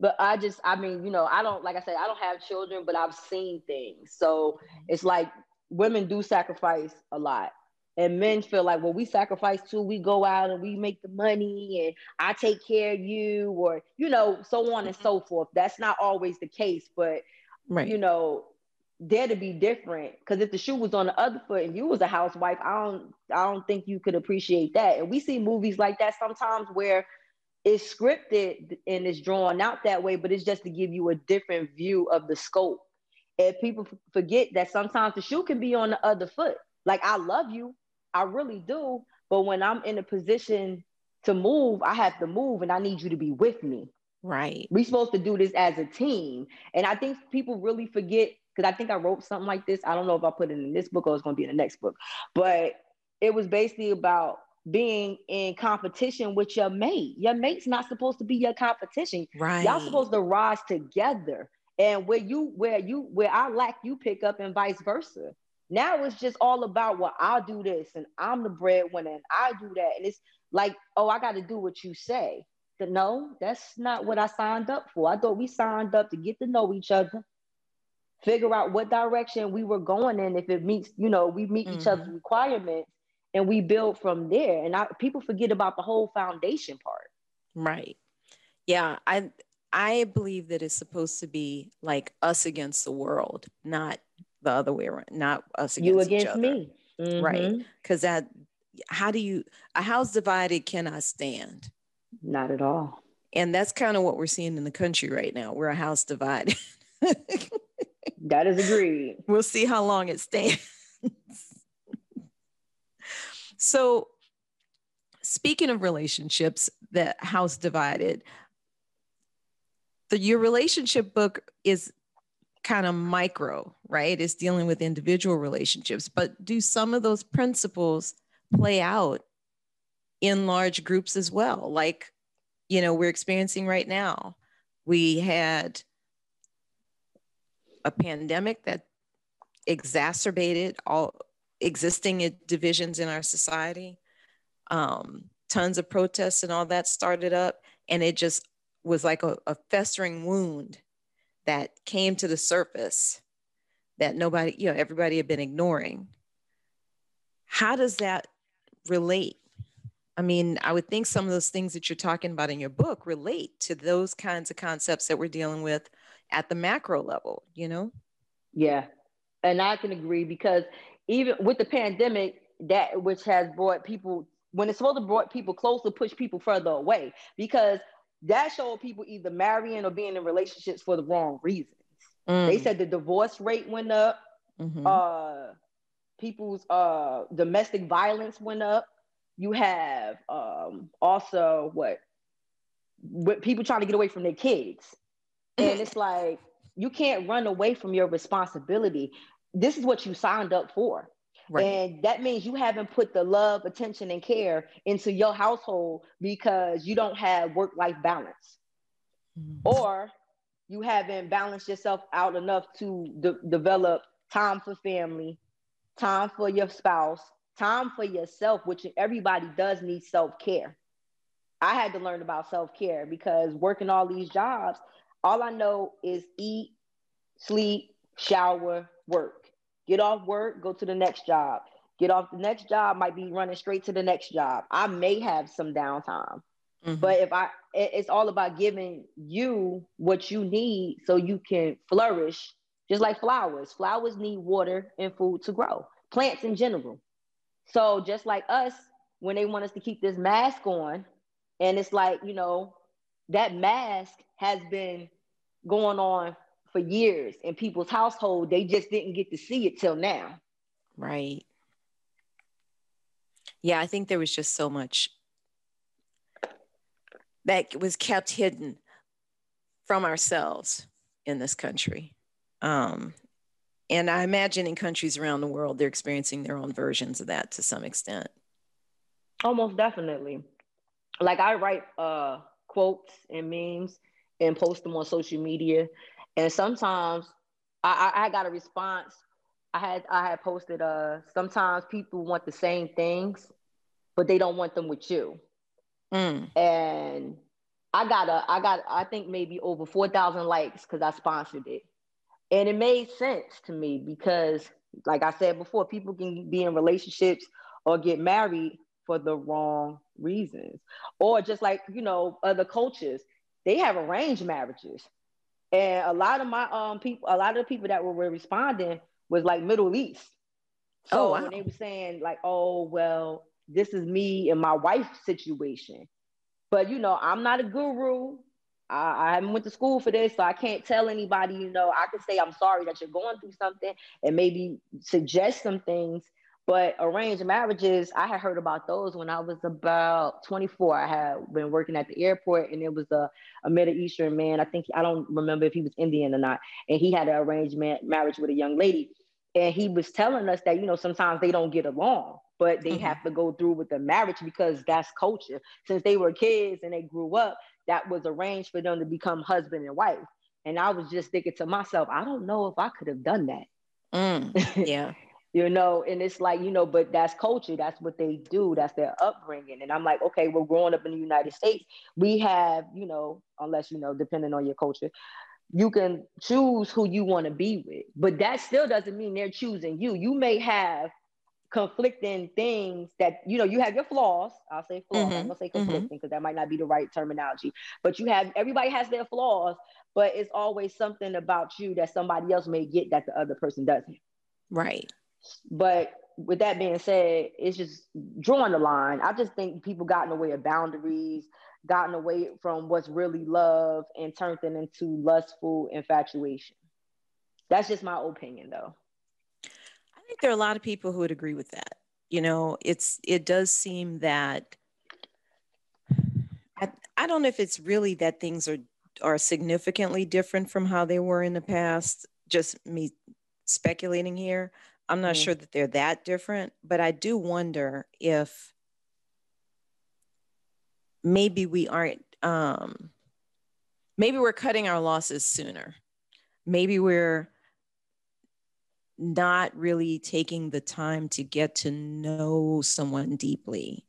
but I just, I mean, you know, I don't, like I said, I don't have children, but I've seen things. So it's like women do sacrifice a lot. And men feel like, well, we sacrifice too. We go out and we make the money and I take care of you, or, you know, so on and mm-hmm. so forth. That's not always the case, but, right. you know, there to be different. Because if the shoe was on the other foot and you was a housewife, I don't, I don't think you could appreciate that. And we see movies like that sometimes where it's scripted and it's drawn out that way, but it's just to give you a different view of the scope. And people forget that sometimes the shoe can be on the other foot. Like I love you, I really do, but when I'm in a position to move, I have to move, and I need you to be with me. Right. We're supposed to do this as a team, and I think people really forget because I think I wrote something like this. I don't know if I put it in this book or it's going to be in the next book, but it was basically about being in competition with your mate. Your mate's not supposed to be your competition. Right. Y'all supposed to rise together. And where you where you where I lack, you pick up, and vice versa. Now it's just all about well, I'll do this, and I'm the breadwinner, and I do that, and it's like, oh, I got to do what you say. But no, that's not what I signed up for. I thought we signed up to get to know each other, figure out what direction we were going in. If it meets, you know, we meet mm-hmm. each other's requirements, and we build from there. And I, people forget about the whole foundation part. Right. Yeah. I I believe that it's supposed to be like us against the world, not the other way around, not us against you against me. Mm-hmm. Right. Because that how do you a house divided cannot stand. Not at all. And that's kind of what we're seeing in the country right now. We're a house divided. (laughs) that is agreed. We'll see how long it stands. (laughs) So, speaking of relationships, that house divided, the your relationship book is kind of micro, right? It's dealing with individual relationships, but do some of those principles play out in large groups as well? Like, you know, we're experiencing right now. We had a pandemic that exacerbated all existing divisions in our society. Um, tons of protests and all that started up, and it just was like a, a festering wound that came to the surface that nobody, you know, everybody had been ignoring. How does that relate? I mean, I would think some of those things that you're talking about in your book relate to those kinds of concepts that we're dealing with at the macro level, you know? Yeah. And I can agree because even with the pandemic, that which has brought people when it's supposed to brought people closer, push people further away because that showed people either marrying or being in relationships for the wrong reasons. Mm. They said the divorce rate went up. Mm-hmm. Uh, people's uh, domestic violence went up. You have um, also what, what people trying to get away from their kids, and (laughs) it's like you can't run away from your responsibility this is what you signed up for. Right. And that means you haven't put the love, attention, and care into your household because you don't have work life balance. Mm-hmm. Or you haven't balanced yourself out enough to de- develop time for family, time for your spouse, time for yourself, which everybody does need self care. I had to learn about self care because working all these jobs, all I know is eat, sleep, shower, work. Get off work, go to the next job. Get off the next job, might be running straight to the next job. I may have some downtime. Mm-hmm. But if I, it's all about giving you what you need so you can flourish, just like flowers. Flowers need water and food to grow, plants in general. So just like us, when they want us to keep this mask on, and it's like, you know, that mask has been going on for years in people's household. They just didn't get to see it till now. Right. Yeah, I think there was just so much that was kept hidden from ourselves in this country. Um, and I imagine in countries around the world, they're experiencing their own versions of that to some extent. Almost definitely. Like I write uh, quotes and memes and post them on social media, and sometimes I, I, I got a response. I had I had posted uh sometimes people want the same things, but they don't want them with you. Mm. And I got a I got I think maybe over four thousand likes because I sponsored it. And it made sense to me because, like I said before, people can be in relationships or get married for the wrong reasons. Or just like, you know, other cultures, they have arranged marriages. And a lot of my um people, a lot of the people that were, responding was like Middle East. So oh, wow. when they were saying like, oh, well, this is me and my wife situation. But you know, I'm not a guru. I, I, haven't went to school for this, so I can't tell anybody, you know, I can say I'm sorry that you're going through something and maybe suggest some things. But arranged marriages, I had heard about those when I was about 24. I had been working at the airport and it was a, a Middle Eastern man. I think, I don't remember if he was Indian or not. And he had an arranged marriage with a young lady. And he was telling us that, you know, sometimes they don't get along, but they mm-hmm. have to go through with the marriage because that's culture. Since they were kids and they grew up, that was arranged for them to become husband and wife. And I was just thinking to myself, I don't know if I could have done that. Mm, yeah. (laughs) you know, and it's like, you know, but that's culture. That's what they do. That's their upbringing. And I'm like, okay, we're growing up in the United States. We have, you know, unless, you know, depending on your culture, you can choose who you want to be with. But that still doesn't mean they're choosing you. You may have conflicting things that you know you have your flaws i'll say flaws mm-hmm. i'm gonna say conflicting because mm-hmm. that might not be the right terminology but you have everybody has their flaws but it's always something about you that somebody else may get that the other person doesn't right but with that being said it's just drawing the line i just think people gotten away of boundaries gotten away from what's really love and turned it into lustful infatuation that's just my opinion though I think there are a lot of people who would agree with that. You know, it's it does seem that I, I don't know if it's really that things are are significantly different from how they were in the past. Just me speculating here. I'm not mm-hmm. sure that they're that different, but I do wonder if maybe we aren't um maybe we're cutting our losses sooner. Maybe we're not really taking the time to get to know someone deeply.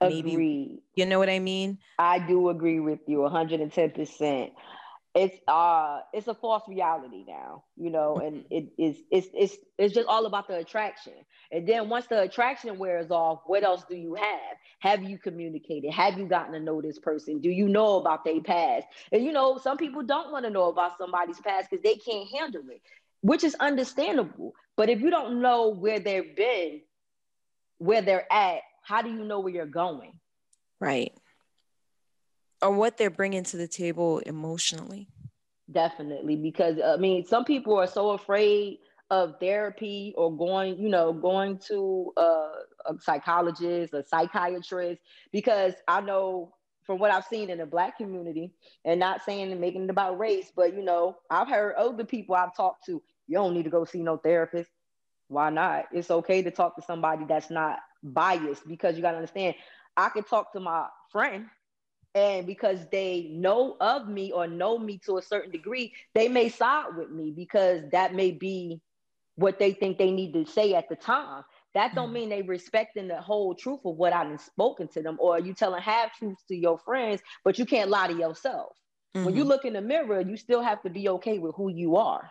Maybe, you know what I mean? I do agree with you 110%. It's uh it's a false reality now, you know, and (laughs) it is it's it's it's just all about the attraction. And then once the attraction wears off, what else do you have? Have you communicated? Have you gotten to know this person? Do you know about their past? And you know, some people don't want to know about somebody's past because they can't handle it which is understandable. But if you don't know where they've been, where they're at, how do you know where you're going? Right. Or what they're bringing to the table emotionally. Definitely. Because, I mean, some people are so afraid of therapy or going, you know, going to a, a psychologist, a psychiatrist, because I know from what I've seen in the black community, and not saying and making it about race, but you know, I've heard other people I've talked to you don't need to go see no therapist. Why not? It's okay to talk to somebody that's not biased because you got to understand, I can talk to my friend and because they know of me or know me to a certain degree, they may side with me because that may be what they think they need to say at the time. That don't mm-hmm. mean they respecting the whole truth of what I've spoken to them, or you telling half truths to your friends, but you can't lie to yourself. Mm-hmm. When you mm-hmm. look in the mirror, you still have to be okay with who you are.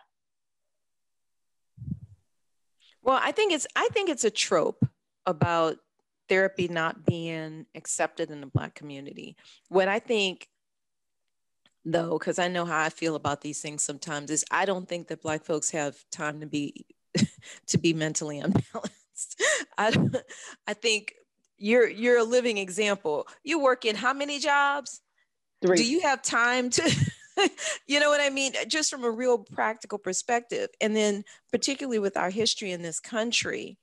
Well, I think it's I think it's a trope about therapy not being accepted in the black community. What I think though, because I know how I feel about these things sometimes, is I don't think that black folks have time to be (laughs) to be mentally (laughs) unbalanced. I I think you're you're a living example. You work in how many jobs? Three. Do you have time to (laughs) you know what I mean? Just from a real practical perspective. And then particularly with our history in this country,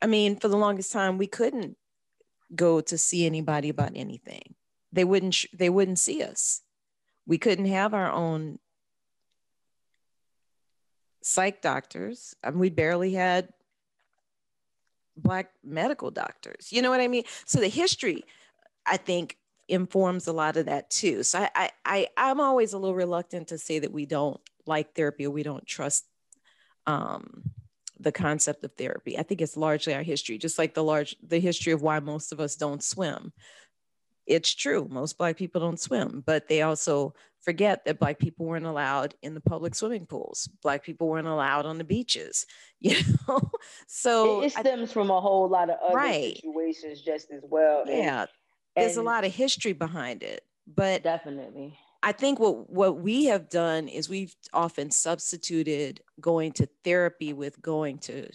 I mean, for the longest time we couldn't go to see anybody about anything. They wouldn't sh- they wouldn't see us. We couldn't have our own psych doctors. I mean, we barely had black medical doctors. You know what I mean? So the history, I think, informs a lot of that too. So I, I, I I'm always a little reluctant to say that we don't like therapy or we don't trust um, the concept of therapy. I think it's largely our history, just like the large the history of why most of us don't swim. It's true, most black people don't swim, but they also forget that black people weren't allowed in the public swimming pools. Black people weren't allowed on the beaches. (laughs) You know, so it, it stems I, from a whole lot of other right. situations just as well. Yeah, and, there's and a lot of history behind it, but definitely. I think what what we have done is we've often substituted going to therapy with going to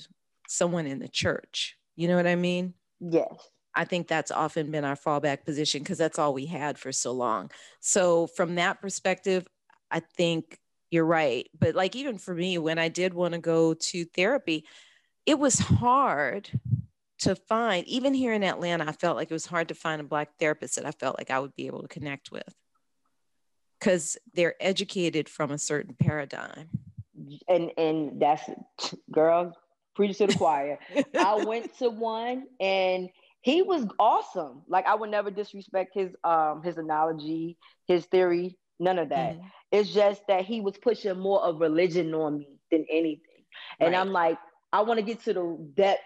someone in the church. You know what I mean? Yes. I think that's often been our fallback position because that's all we had for so long. So from that perspective, I think you're right. But like even for me, when I did want to go to therapy, it was hard to find, even here in Atlanta, I felt like it was hard to find a Black therapist that I felt like I would be able to connect with because they're educated from a certain paradigm. And and that's girl, preach to the choir. I (laughs) went to one and he was awesome. Like I would never disrespect his um his analogy, his theory, none of that. Mm-hmm. It's just that he was pushing more of religion on me than anything. And right. I'm like, I want to get to the depth,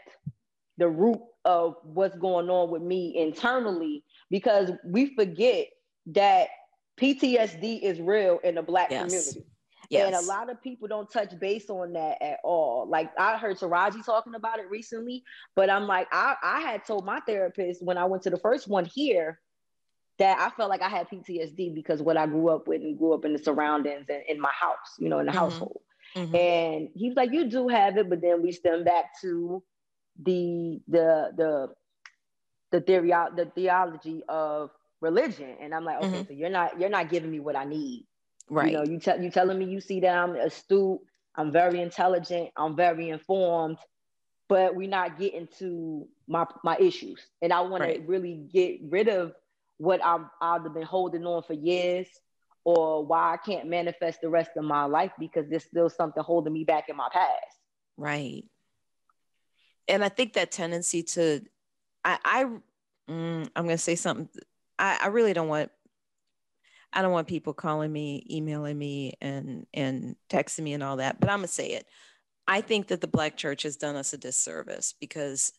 the root of what's going on with me internally because we forget that PTSD is real in the black yes. community. Yes. And a lot of people don't touch base on that at all. Like I heard Taraji talking about it recently, but I'm like, I, I had told my therapist when I went to the first one here that I felt like I had PTSD because what I grew up with and grew up in the surroundings and in my house, you know, in the mm-hmm. household. Mm-hmm. And he was like, You do have it, but then we stem back to the the the the theory the theology of religion. And I'm like, okay, mm-hmm. so you're not you're not giving me what I need. Right. You know, you tell you telling me you see that I'm astute, I'm very intelligent, I'm very informed, but we're not getting to my my issues. And I want right. to really get rid of what I've either been holding on for years or why I can't manifest the rest of my life because there's still something holding me back in my past. Right. And I think that tendency to, I, I mm, I'm going to say something. I, I really don't want I don't want people calling me, emailing me, and and texting me and all that. But I'm gonna say it. I think that the Black Church has done us a disservice because.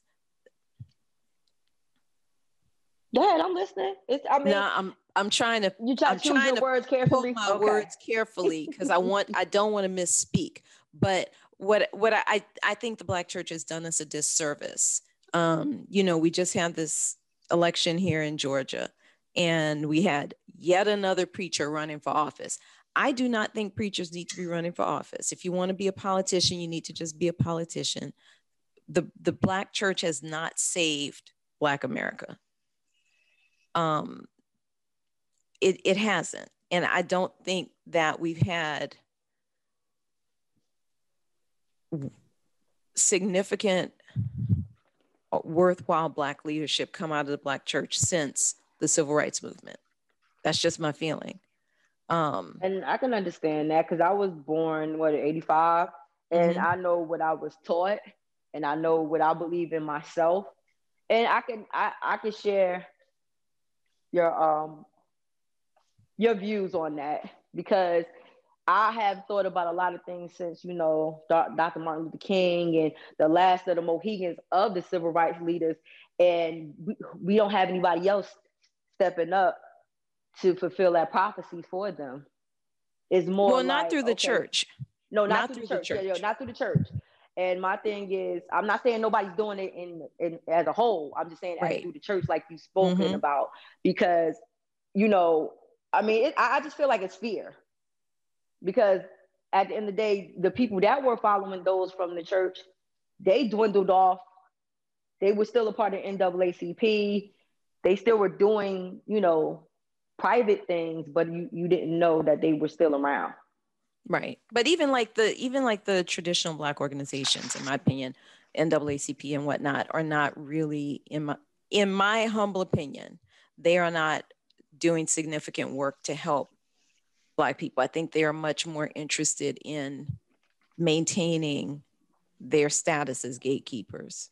Go ahead, I'm listening. It's, I mean, no, I'm I'm trying to. You try I'm choose your words carefully. my okay. words carefully because I want I don't want to misspeak. But what what I I think the Black Church has done us a disservice. Um, you know, we just had this election here in Georgia and we had yet another preacher running for office. I do not think preachers need to be running for office. If you want to be a politician, you need to just be a politician. The, the Black church has not saved Black America. Um, it, it hasn't. And I don't think that we've had significant, worthwhile Black leadership come out of the Black church since the civil rights movement. That's just my feeling. Um, and I can understand that because I was born what 85, and mm-hmm. I know what I was taught, and I know what I believe in myself, and I can I, I can share your um your views on that because I have thought about a lot of things since you know Dr. Martin Luther King and the last of the Mohegans of the civil rights leaders, and we, we don't have anybody else stepping up to fulfill that prophecy for them. Is more well, not like, through the okay, church. No, not, not through, through, the church. church. Yeah, yeah, not through the church. And my thing is, I'm not saying nobody's doing it in, in as a whole. I'm just saying Right. as through the church, like you've spoken Mhm. about, because you know, I mean, it, I just feel like it's fear, because at the end of the day, the people that were following those from the church, they dwindled off. They were still a part of NAACP. They still were doing, you know, private things, but you you didn't know that they were still around. Right. But even like the even like the traditional black organizations, in my opinion, NAACP and whatnot, are not really in my in my humble opinion, they are not doing significant work to help black people. I think they are much more interested in maintaining their status as gatekeepers.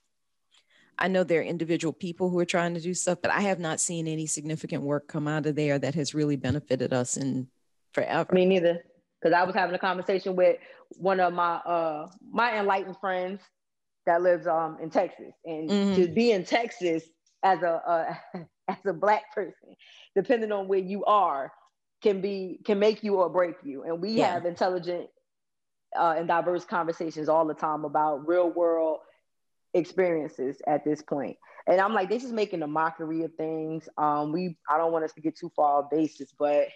I know there are individual people who are trying to do stuff, but I have not seen any significant work come out of there that has really benefited us in forever. Me neither. Because I was having a conversation with one of my uh my enlightened friends that lives um in Texas, and Mhm. to be in Texas as a uh, (laughs) as a black person, depending on where you are, can be can make you or break you. And we Yeah. have intelligent uh, and diverse conversations all the time about real world experiences at this point. And I'm like, this is making a mockery of things. Um, we I don't want us to get too far off basis, but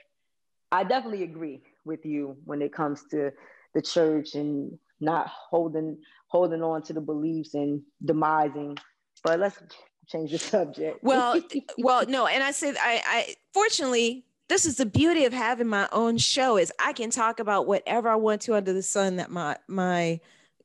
I definitely agree with you when it comes to the church and not holding holding on to the beliefs and demising. But let's change the (laughs) subject. Well, (laughs) well, no, and I said I, I fortunately this is the beauty of having my own show is I can talk about whatever I want to under the sun that my my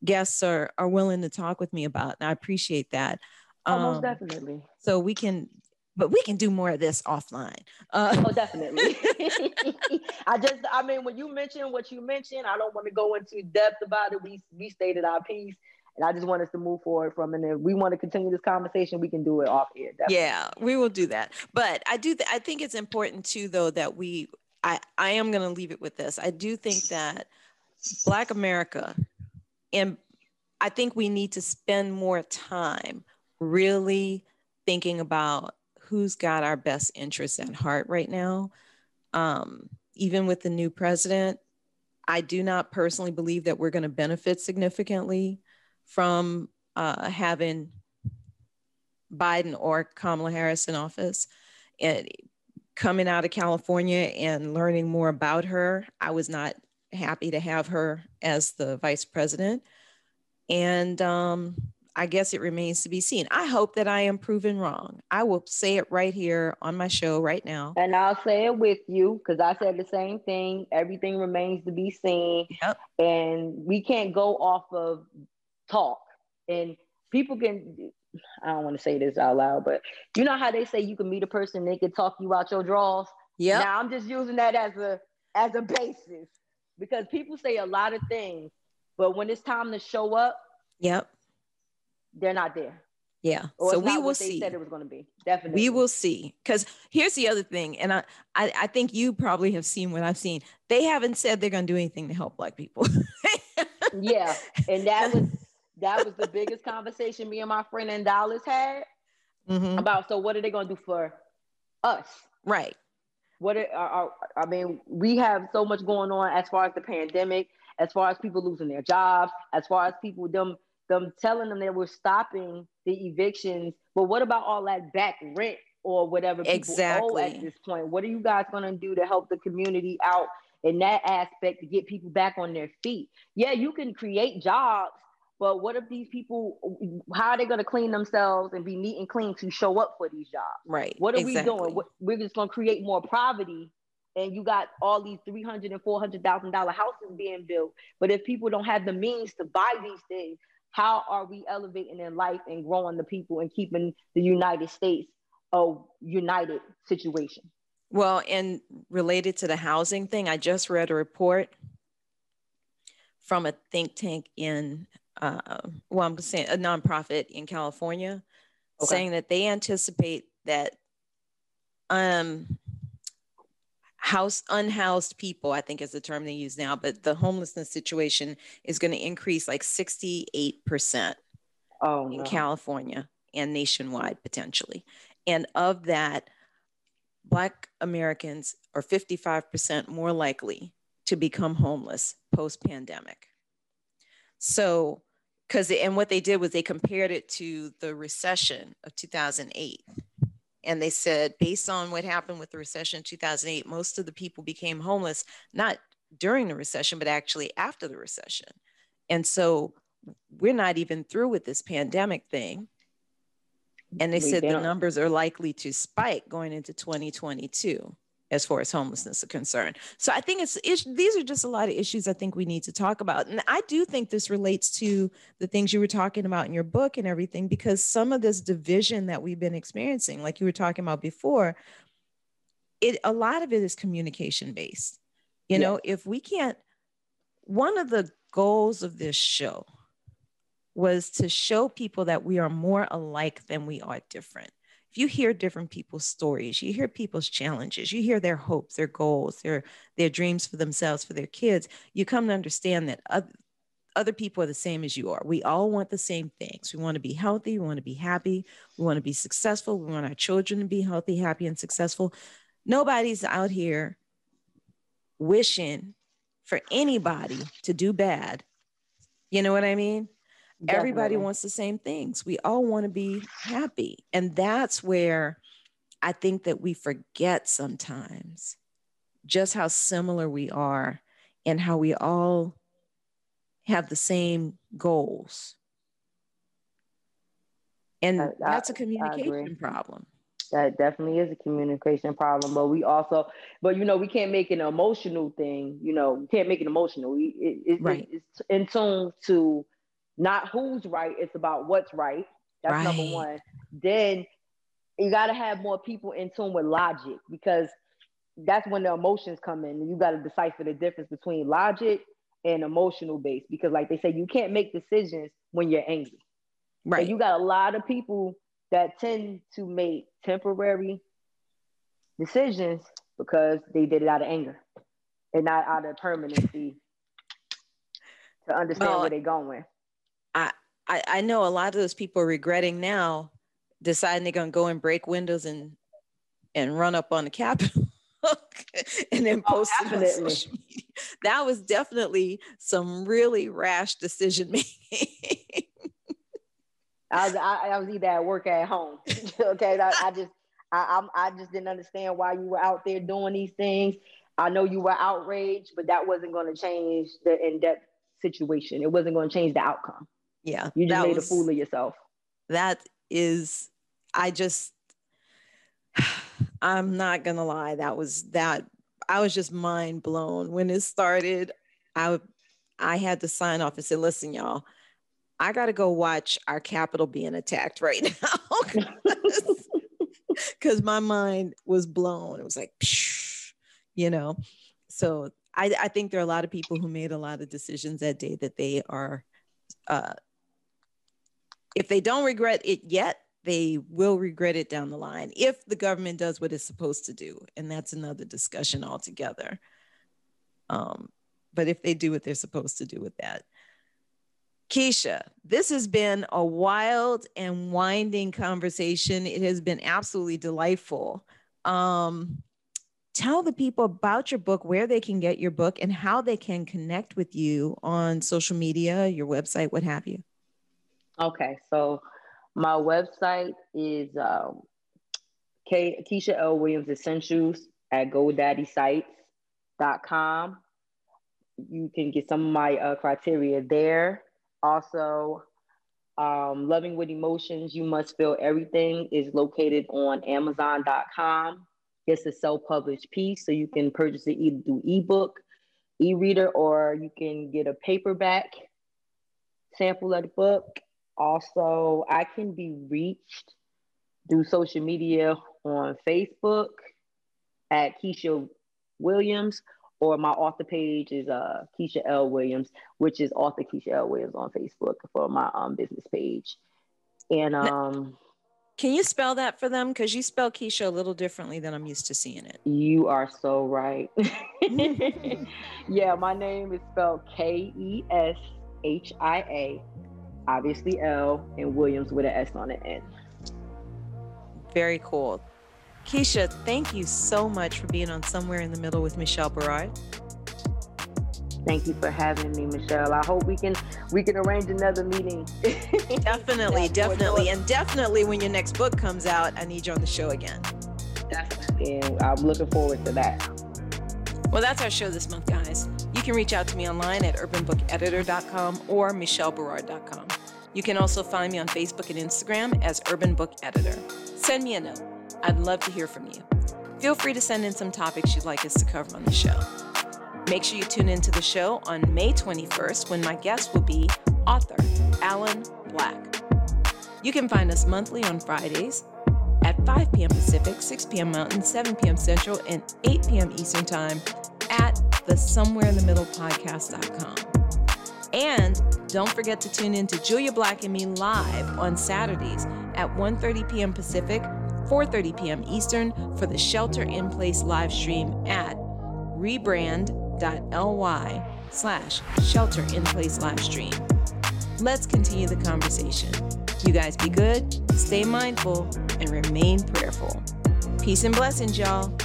guests are are willing to talk with me about, and I appreciate that. almost Um, definitely. So we can, but we can do more of this offline. Uh, Oh, definitely. (laughs) (laughs) I just, I mean, when you mentioned what you mentioned, I don't want to go into depth about it. We we stated our piece, and I just want us to move forward from. And if we want to continue this conversation, we can do it off air. Definitely. yeah, we will do that. But I do. Th- I think it's important too, though, that we. I I am going to leave it with this. I do think that Black America, and I think we need to spend more time really thinking about who's got our best interests at heart right now. Um, even with the new president, I do not personally believe that we're going to benefit significantly from uh, having Biden or Kamala Harris in office. And coming out of California and learning more about her, I was not happy to have her as the vice president. And um, I guess it remains to be seen. I hope that I am proven wrong. I will say it right here on my show right now. And I'll say it with you because I said the same thing. Everything remains to be seen. Yep. And we can't go off of talk. And people can, I don't want to say this out loud, but you know how they say you can meet a person, they can talk you out your draws. Yeah. Now I'm just using that as a as a basis because people say a lot of things, but when it's time to show up, Yep. they're not there. Yeah. Or so we will what they see. said it was going to be. Definitely. We will see. Because here's the other thing, and I, I, I think you probably have seen what I've seen. They haven't said they're going to do anything to help Black people. (laughs) Yeah, and that was that was the biggest conversation me and my friend in Dallas had Mhm. about. So what are they going to do for us? Right. What are, are, I mean, we have so much going on as far as the pandemic, as far as people losing their jobs, as far as people them them telling them that we're stopping the evictions. But what about all that back rent or whatever people owe at this point? What are you guys going to do to help the community out in that aspect to get people back on their feet? Yeah, you can create jobs, but what if these people? How are they going to clean themselves and be neat and clean to show up for these jobs? Right. What are exactly. we doing? What, we're just going to create more poverty. And you got all these three hundred and four hundred thousand dollar houses being built. But if people don't have the means to buy these things, how are we elevating in life and growing the people and keeping the United States a united situation? Well, and related to the housing thing, I just read a report from a think tank in, uh, well, I'm saying a nonprofit in California, Okay. saying that they anticipate that um, house unhoused people, I think is the term they use now, but the homelessness situation is going to increase like 68% Oh in no. California and nationwide potentially. And of that, Black Americans are 55% more likely to become homeless post pandemic. So because and what they did was they compared it to the recession of 2008 and they said based on what happened with the recession in 2008 most of the people became homeless not during the recession but actually after the recession. And so we're not even through with this pandemic thing. And they we said the numbers are likely to spike going into 2022 as far as homelessness is concerned. So I think it's, it's, these are just a lot of issues I think we need to talk about. And I do think this relates to the things you were talking about in your book and everything, because some of this division that we've been experiencing, like you were talking about before, it a lot of it is communication based. You know, if we can't, one of the goals of this show was to show people that we are more alike than we are different if you hear different people's stories, you hear people's challenges, you hear their hopes, their goals, their their dreams for themselves, for their kids, you come to understand that other, other people are the same as you are. We all want the same things. We want to be healthy, we want to be happy, we want to be successful, we want our children to be healthy, happy, and successful. Nobody's out here wishing for anybody to do bad. You know what I mean? Definitely. Everybody wants the same things. We all want to be happy. And that's where I think that we forget sometimes just how similar we are and how we all have the same goals. And that, that's a communication problem. That definitely is a communication problem. But we also, but you know, we can't make an emotional thing. You know, we can't make it emotional. We, it, it, right. it's in tune to not who's right, it's about what's right. That's right. number one. Then you got to have more people in tune with logic because that's when the emotions come in. You got to decipher the difference between logic and emotional base because, like they say, you can't make decisions when you're angry. Right. And you got a lot of people that tend to make temporary decisions because they did it out of anger and not out of permanency to understand well, where they're going. I, I, know a lot of those people are regretting now deciding they're going to go and break windows and and run up on the Capitol (laughs) and then oh, post oh, it on social media. That was definitely some really rash decision (laughs) making. I was I, I, was either at work or at home. (laughs) okay, I, I just I, I I just didn't understand why you were out there doing these things. I know you were outraged, but that wasn't going to change the in depth situation. It wasn't going to change the outcome yeah you just made was, a fool of yourself. That is i just i'm not gonna lie that was that i was just mind blown. When it started i i had to sign off and say listen y'all i gotta go watch our Capitol being attacked right (laughs) now. Because my mind was blown. It was like you know? So I, I think there are a lot of people who made a lot of decisions that day that they are uh, if they don't regret it yet, they will regret it down the line if the government does what it's supposed to do. And that's another discussion altogether. Um, but if they do what they're supposed to do with that. Keisha, this has been a wild and winding conversation. It has been absolutely delightful. Um, tell the people about your book, where they can get your book, and how they can connect with you on social media, your website, what have you. Okay, so my website is um, K- Keshia L. Williams Essentials at GoDaddySites.com. You can get some of my uh, criteria there. Also, um, Loving with Emotions, You Must Feel Everything is located on Amazon.com. It's a self-published piece, so you can purchase it either through ebook, e-reader, or you can get a paperback sample of the book. Also, I can be reached through social media on Facebook at Keshia Williams, or my author page is uh, Keshia L. Williams, which is author Keshia L. Williams on Facebook for my um, business page. And um, can you spell that for them? Because you spell Keisha a little differently than I'm used to seeing it. You are so right. (laughs) (laughs) yeah, my name is spelled K E S H I A obviously L, and Williams with an S on the end. Very cool. Keshia, thank you so much for being on Somewhere in the Middle with Michelle Berard. Thank you for having me, Michelle. I hope we can we can arrange another meeting. (laughs) definitely, definitely, and definitely when your next book comes out, I need you on the show again. Definitely, and I'm looking forward to that. Well, that's our show this month, guys. You can reach out to me online at urbanbookeditor.com or michelleberard.com. You can also find me on Facebook and Instagram as Urban Book Editor. Send me a note. I'd love to hear from you. Feel free to send in some topics you'd like us to cover on the show. Make sure you tune into the show on May 21st when my guest will be author Alan Black. You can find us monthly on Fridays at 5 p.m. Pacific, 6 p.m. Mountain, 7 p.m. Central, and 8 p.m. Eastern Time at the Somewhere in the Middle podcast.com. And don't forget to tune in to Julia Black and me live on Saturdays at 1:30 p.m. Pacific, 4:30 p.m. Eastern for the Shelter in Place live stream at rebrand bit.ly slash shelter in place live stream. Let's continue the conversation. You guys be good, stay mindful, and remain prayerful. Peace and blessings, y'all.